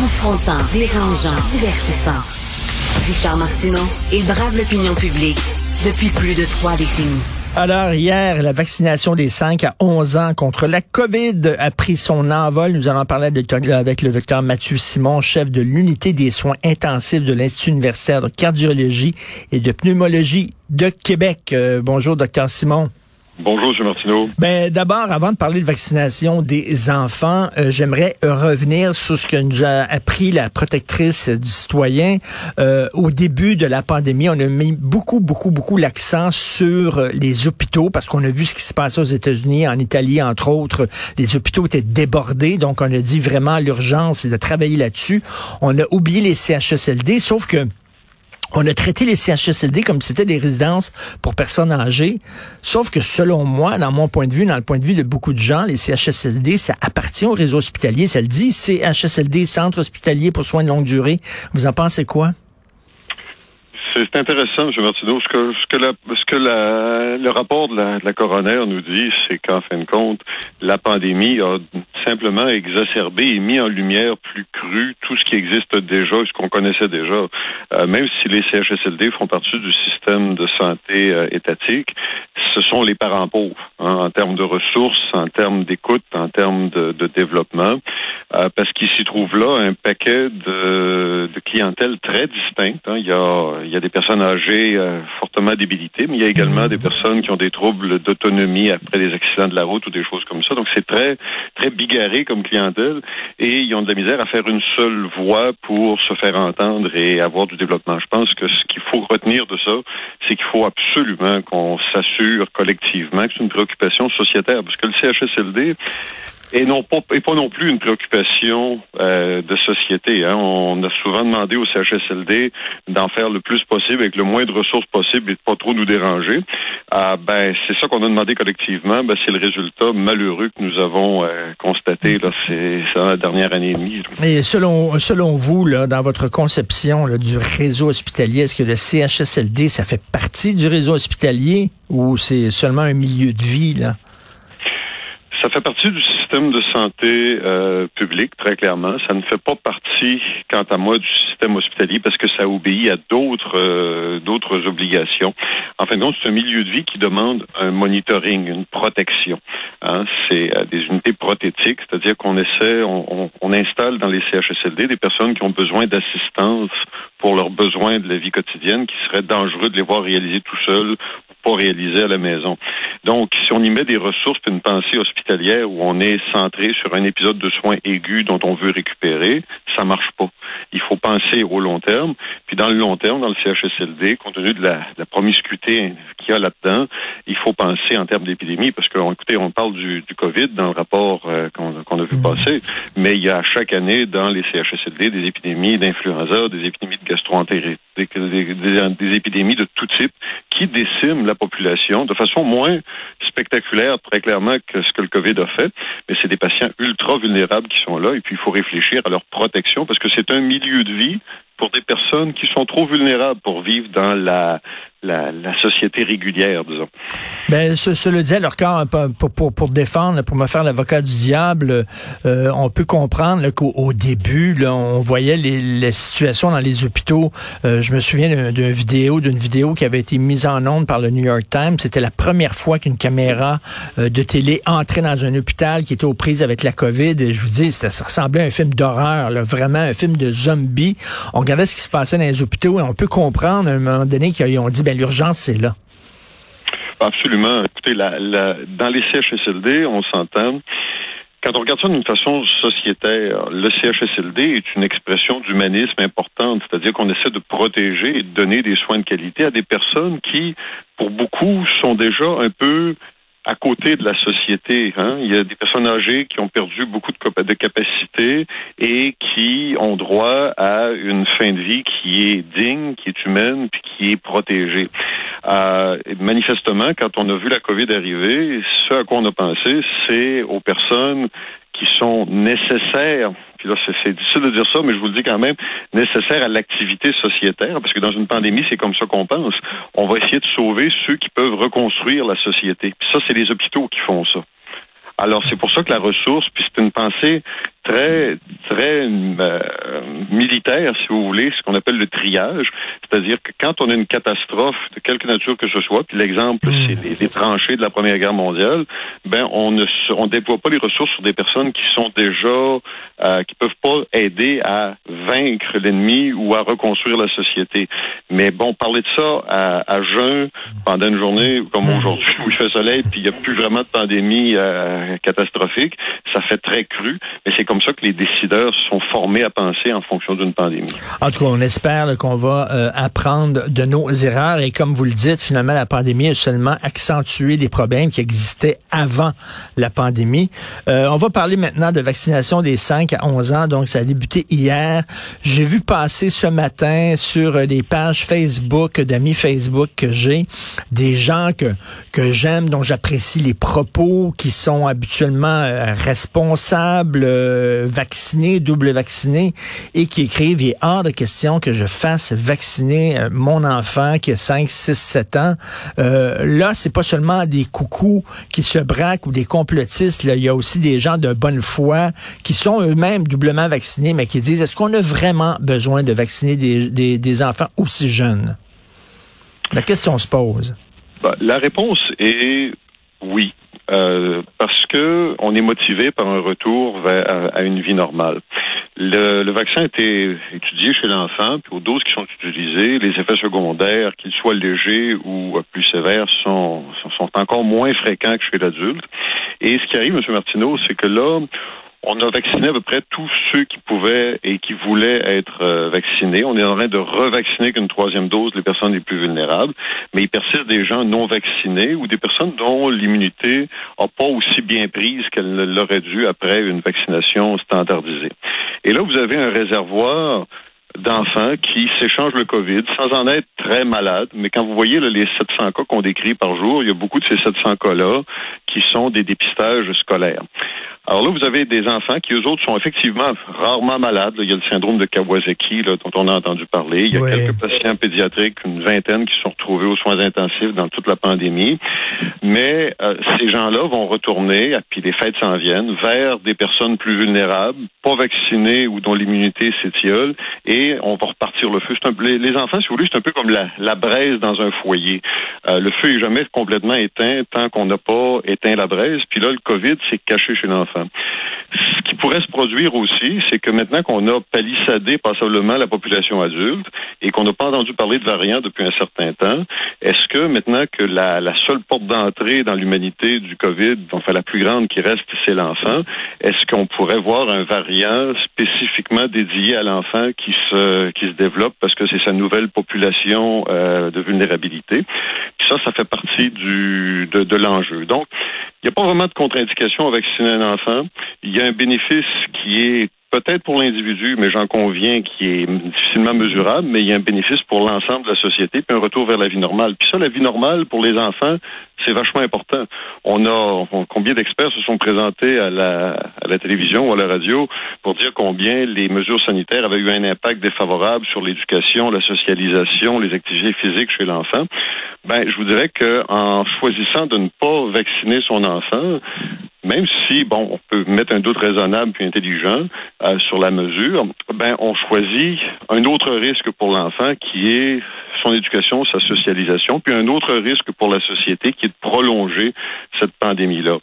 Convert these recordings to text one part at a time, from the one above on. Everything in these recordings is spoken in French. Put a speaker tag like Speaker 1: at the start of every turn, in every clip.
Speaker 1: Confrontant, dérangeant, divertissant. Richard Martineau, il brave l'opinion publique depuis plus de trois décennies.
Speaker 2: Alors, hier, la vaccination des 5 à 11 ans contre la COVID a pris son envol. Nous allons parler avec le docteur Mathieu Simon, chef de l'unité des soins intensifs de l'Institut universitaire de cardiologie et de pneumologie de Québec. Euh, bonjour, docteur Simon.
Speaker 3: Bonjour, M. Martineau.
Speaker 2: Ben, d'abord, avant de parler de vaccination des enfants, euh, j'aimerais revenir sur ce que nous a appris la protectrice du citoyen. Euh, au début de la pandémie, on a mis beaucoup, beaucoup, beaucoup l'accent sur les hôpitaux parce qu'on a vu ce qui se passait aux États-Unis, en Italie, entre autres. Les hôpitaux étaient débordés, donc on a dit vraiment l'urgence, de travailler là-dessus. On a oublié les CHSLD, sauf que on a traité les CHSLD comme si c'était des résidences pour personnes âgées. Sauf que selon moi, dans mon point de vue, dans le point de vue de beaucoup de gens, les CHSLD, ça appartient au réseau hospitalier. Ça le dit, CHSLD, Centre hospitalier pour soins de longue durée. Vous en pensez quoi?
Speaker 3: C'est intéressant, M. Martineau. Ce que, ce que, la, ce que la, le rapport de la, de la coroner nous dit, c'est qu'en fin de compte, la pandémie a simplement exacerbé et mis en lumière plus cru tout ce qui existe déjà, ce qu'on connaissait déjà. Euh, même si les CHSLD font partie du système de santé euh, étatique, ce sont les parents pauvres hein, en termes de ressources, en termes d'écoute, en termes de, de développement, euh, parce qu'il s'y trouve là un paquet de, de clientèle très distincte. Hein. Il, y a, il y a des personnes âgées euh, fortement débilitées, mais il y a également des personnes qui ont des troubles d'autonomie après des accidents de la route ou des choses comme ça. Donc c'est très très bigarré comme clientèle et ils ont de la misère à faire une seule voix pour se faire entendre et avoir du développement. Je pense que ce qu'il faut retenir de ça, c'est qu'il faut absolument qu'on s'assure collectivement que c'est une préoccupation sociétaire parce que le CHSLD et non pas et pas non plus une préoccupation euh, de société. Hein. On a souvent demandé au CHSLD d'en faire le plus possible avec le moins de ressources possible et de pas trop nous déranger. Ah, ben c'est ça qu'on a demandé collectivement. Ben, c'est le résultat malheureux que nous avons euh, constaté là, c'est la dernière année et demie.
Speaker 2: Et selon selon vous là, dans votre conception là, du réseau hospitalier, est-ce que le CHSLD ça fait partie du réseau hospitalier ou c'est seulement un milieu de vie là?
Speaker 3: Ça fait partie du système de santé euh, public, très clairement. Ça ne fait pas partie, quant à moi, du système hospitalier parce que ça obéit à d'autres euh, d'autres obligations. En fin de compte, c'est un milieu de vie qui demande un monitoring, une protection. Hein. C'est euh, des unités prothétiques, c'est-à-dire qu'on essaie, on, on, on, installe dans les CHSLD des personnes qui ont besoin d'assistance pour leurs besoins de la vie quotidienne, qui serait dangereux de les voir réaliser tout seuls pas réalisé à la maison. Donc, si on y met des ressources et une pensée hospitalière où on est centré sur un épisode de soins aigus dont on veut récupérer, ça marche pas. Il faut penser au long terme. Puis dans le long terme, dans le CHSLD, compte tenu de la, la promiscuité qu'il y a là-dedans, il faut penser en termes d'épidémie, parce que, écoutez, on parle du, du COVID dans le rapport euh, qu'on a vu mmh. passer, mais il y a chaque année dans les CHSLD des épidémies d'influenza, des épidémies de des, des, des, épidémies de tout type qui déciment la population de façon moins spectaculaire, très clairement, que ce que le COVID a fait. Mais c'est des patients ultra vulnérables qui sont là. Et puis, il faut réfléchir à leur protection parce que c'est un milieu de vie pour des personnes qui sont trop vulnérables pour vivre dans la, la, société régulière, disons.
Speaker 2: Ben, ce, cela dit, alors quand pour, pour, pour défendre, pour me faire l'avocat du diable, euh, on peut comprendre qu'au début, on voyait les, situations dans les hôpitaux. Euh, je me souviens d'une vidéo, d'une vidéo qui avait été mise en onde par le New York Times. C'était la première fois qu'une caméra euh, de télé entrait dans un hôpital qui était aux prises avec la COVID. Et je vous dis, ça, ça ressemblait à un film d'horreur, vraiment un film de zombies. On regardait ce qui se passait dans les hôpitaux et on peut comprendre à un moment donné qu'ils ont dit, ben l'urgence c'est là.
Speaker 3: Absolument. Écoutez, dans les CHSLD, on s'entend. Quand on regarde ça d'une façon sociétaire, le CHSLD est une expression d'humanisme importante, c'est-à-dire qu'on essaie de protéger et de donner des soins de qualité à des personnes qui, pour beaucoup, sont déjà un peu à côté de la société. Hein. Il y a des personnes âgées qui ont perdu beaucoup de, capacités et qui ont droit à une fin de vie qui est digne, qui est humaine, puis qui est protégée. Euh, manifestement, quand on a vu la COVID arriver, ce à quoi on a pensé, c'est aux personnes qui sont nécessaires, puis là c'est difficile de dire ça, mais je vous le dis quand même, nécessaires à l'activité sociétaire, parce que dans une pandémie, c'est comme ça qu'on pense. On va essayer de sauver ceux qui peuvent reconstruire la société. Puis ça, c'est les hôpitaux qui font ça. Alors c'est pour ça que la ressource, puis c'est une pensée très très euh, sanitaire, si vous voulez, ce qu'on appelle le triage, c'est-à-dire que quand on a une catastrophe de quelque nature que ce soit, puis l'exemple, hmm. c'est les, tranchées de la Première Guerre mondiale, ben on ne on déploie pas les ressources sur des personnes qui sont déjà euh, qui peuvent pas aider à vaincre l'ennemi ou à reconstruire la société. Mais bon, parler de ça à, à jeun pendant une journée comme hmm. aujourd'hui où il fait soleil, puis il n'y a plus vraiment de pandémie euh, catastrophique, ça fait très cru. Mais c'est comme ça que les décideurs sont formés à penser en fonction d'une pandémie.
Speaker 2: En tout cas, on espère qu'on va euh, apprendre de nos erreurs et comme vous le dites, finalement, la pandémie a seulement accentué des problèmes qui existaient avant la pandémie. Euh, on va parler maintenant de vaccination des 5 à 11 ans. Donc, ça a débuté hier. J'ai vu passer ce matin sur les pages Facebook d'amis Facebook que j'ai des gens que, que j'aime, dont j'apprécie les propos, qui sont habituellement euh, responsables, vaccinés, double vaccinés, et qui écrivent, il est hors de question que je fasse vacciner euh, mon enfant qui a 5, 6, 7 ans. Euh, là, c'est pas seulement des coucous qui se braquent ou des complotistes. Il y a aussi des gens de bonne foi qui sont eux-mêmes doublement vaccinés, mais qui disent, est-ce qu'on a vraiment besoin de vacciner des enfants aussi jeunes? La question se pose.
Speaker 3: Bah, la réponse est oui. Euh, parce que on est motivé par un retour vers, à, une vie normale. Le, le, vaccin a été étudié chez l'enfant, puis aux doses qui sont utilisées, les effets secondaires, qu'ils soient légers ou plus sévères, sont, sont encore moins fréquents que chez l'adulte. Et ce qui arrive, M. Martineau, c'est que là, on a vacciné à peu près tous ceux qui pouvaient et qui voulaient être euh, vaccinés. On est en train de revacciner qu'une troisième dose les personnes les plus vulnérables, mais il persiste des gens non vaccinés ou des personnes dont l'immunité n'a pas aussi bien prise qu'elle l'aurait dû après une vaccination standardisée. Et là, vous avez un réservoir d'enfants qui s'échangent le COVID sans en être très malades. Mais quand vous voyez les 700 cas qu'on décrit par jour, il y a beaucoup de ces 700 cas-là qui sont des dépistages scolaires. Alors là, vous avez des enfants qui, eux autres, sont effectivement rarement malades. Il y a le syndrome de Kawasaki là, dont on a entendu parler. Il y a quelques patients pédiatriques, une vingtaine, qui sont retrouvés aux soins intensifs dans toute la pandémie. Mais euh, ces gens-là vont retourner, puis les fêtes s'en viennent, vers des personnes plus vulnérables, pas vaccinées ou dont l'immunité s'étiole, et on va repartir le feu. Un, les, enfants, si vous voulez, c'est un peu comme la, la braise dans un foyer. Euh, le feu est jamais complètement éteint tant qu'on n'a pas éteint la braise. Puis là, le COVID s'est caché chez l'enfant. Ce qui pourrait se produire aussi, c'est que maintenant qu'on a palissadé passablement la population adulte et qu'on n'a pas entendu parler de variants depuis un certain temps, est-ce que maintenant que la, seule porte d'entrée dans l'humanité du COVID, enfin la plus grande qui reste, c'est l'enfant, est-ce qu'on pourrait voir un variant spécifiquement dédié à l'enfant qui se qui se développe parce que c'est sa nouvelle population euh, de vulnérabilité? Puis ça, ça fait partie du de, de l'enjeu. Donc, il n'y a pas vraiment de contre-indication à vacciner un enfant. Il y a un bénéfice qui est peut-être pour l'individu, mais j'en conviens, qui est difficilement mesurable, mais il y a un bénéfice pour l'ensemble de la société, puis un retour vers la vie normale. Puis ça, la vie normale pour les enfants, c'est vachement important. On a combien d'experts se sont présentés à la, à la télévision ou à la radio pour dire combien les mesures sanitaires avaient eu un impact défavorable sur l'éducation, la socialisation, les activités physiques chez l'enfant? Ben, je vous dirais que en choisissant de ne pas vacciner son enfant, même si, bon, on peut mettre un doute raisonnable puis intelligent euh, sur la mesure, ben, on choisit un autre risque pour l'enfant qui est son éducation, sa socialisation, puis un autre risque pour la société qui est de prolonger cette pandémie-là.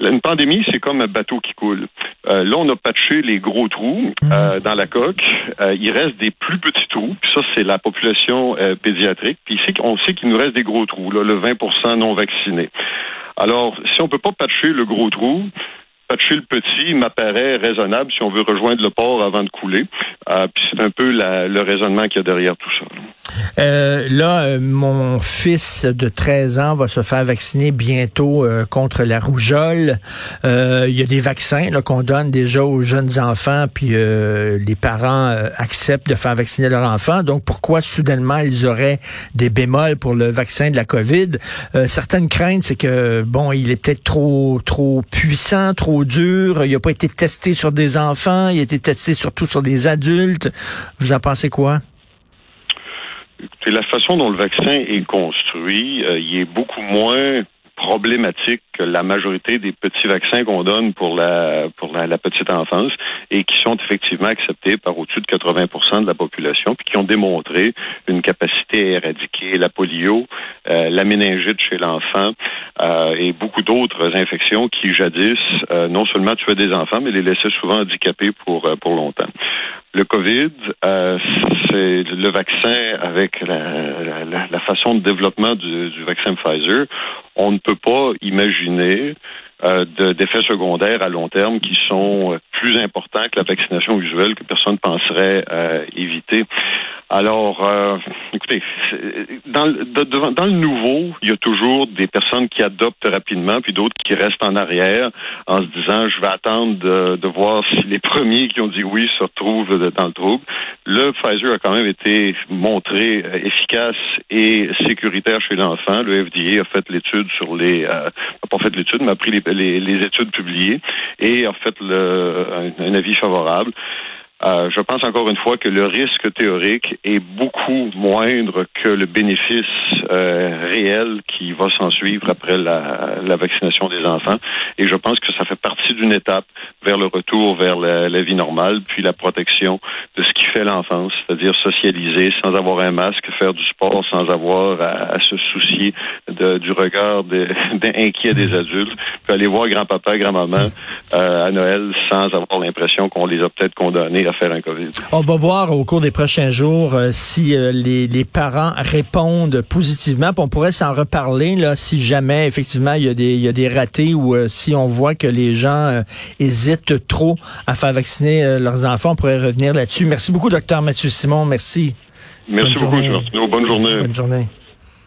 Speaker 3: Une pandémie, c'est comme un bateau qui coule. Euh, là, on a patché les gros trous euh, dans la coque. il reste des plus petits trous, puis ça, c'est la population pédiatrique. Puis ici, on sait qu'il nous reste des gros trous, là, le 20% non vaccinés. Alors, si on peut pas patcher le gros trou, patcher le petit m'apparaît raisonnable si on veut rejoindre le port avant de couler. Euh, puis c'est un peu le raisonnement qu'il y a derrière tout ça.
Speaker 2: Euh, là, euh, mon fils de 13 ans va se faire vacciner bientôt euh, contre la rougeole. Il y a des vaccins qu'on donne déjà aux jeunes enfants, puis les parents acceptent de faire vacciner leur enfant. Donc, pourquoi soudainement ils auraient des bémols pour le vaccin de la COVID? certaines craintes, c'est que, bon, il est peut-être trop, trop puissant, trop dur. Il n'a pas été testé sur des enfants. Il a été testé surtout sur des adultes. Vous en pensez quoi?
Speaker 3: C'est la façon dont le vaccin est construit, euh, il est beaucoup moins problématique que la majorité des petits vaccins qu'on donne pour la pour la, petite enfance et qui sont effectivement acceptés par au-dessus de 80% de la population, puis qui ont démontré une capacité à éradiquer la polio, euh, la méningite chez l'enfant euh, et beaucoup d'autres infections qui jadis euh, non seulement tuaient des enfants, mais les laissaient souvent handicapés pour pour longtemps. Le COVID, c'est le vaccin avec la, façon de développement du, vaccin Pfizer on ne peut pas imaginer euh, d'effets secondaires à long terme qui sont plus importants que la vaccination usuelle que personne penserait euh, éviter. Alors, euh, écoutez, dans, dans le nouveau, il y a toujours des personnes qui adoptent rapidement, puis d'autres qui restent en arrière en se disant, je vais attendre de, de, voir si les premiers qui ont dit oui se retrouvent dans le trouble. Le Pfizer a quand même été montré euh, efficace et sécuritaire chez l'enfant. Le FDA a fait l'étude sur les, euh, pas fait l'étude, mais a pris les, les, études publiées et a fait le, un avis favorable. Euh, je pense encore une fois que le risque théorique est beaucoup moindre que le bénéfice euh, réel qui va s'en suivre après la, la, vaccination des enfants. Et je pense que ça fait partie d'une étape vers le retour vers la, vie normale, puis la protection de ce qui fait l'enfance, c'est-à-dire socialiser sans avoir un masque, faire du sport sans avoir à, se soucier du regard de, inquiet des adultes, puis aller voir grand-papa, grand-maman euh, à Noël sans avoir l'impression qu'on les a peut-être condamnés à faire un COVID.
Speaker 2: On va voir au cours des prochains jours euh, si euh, les, les, parents répondent positivement. on pourrait s'en reparler là si jamais effectivement il y a des, il y a des ratés ou euh, si on voit que les gens hésitent trop à faire vacciner leurs enfants. On pourrait revenir là-dessus. Merci beaucoup, docteur Mathieu Simon. Merci.
Speaker 3: Merci beaucoup, Bonne journée.
Speaker 2: Bonne journée.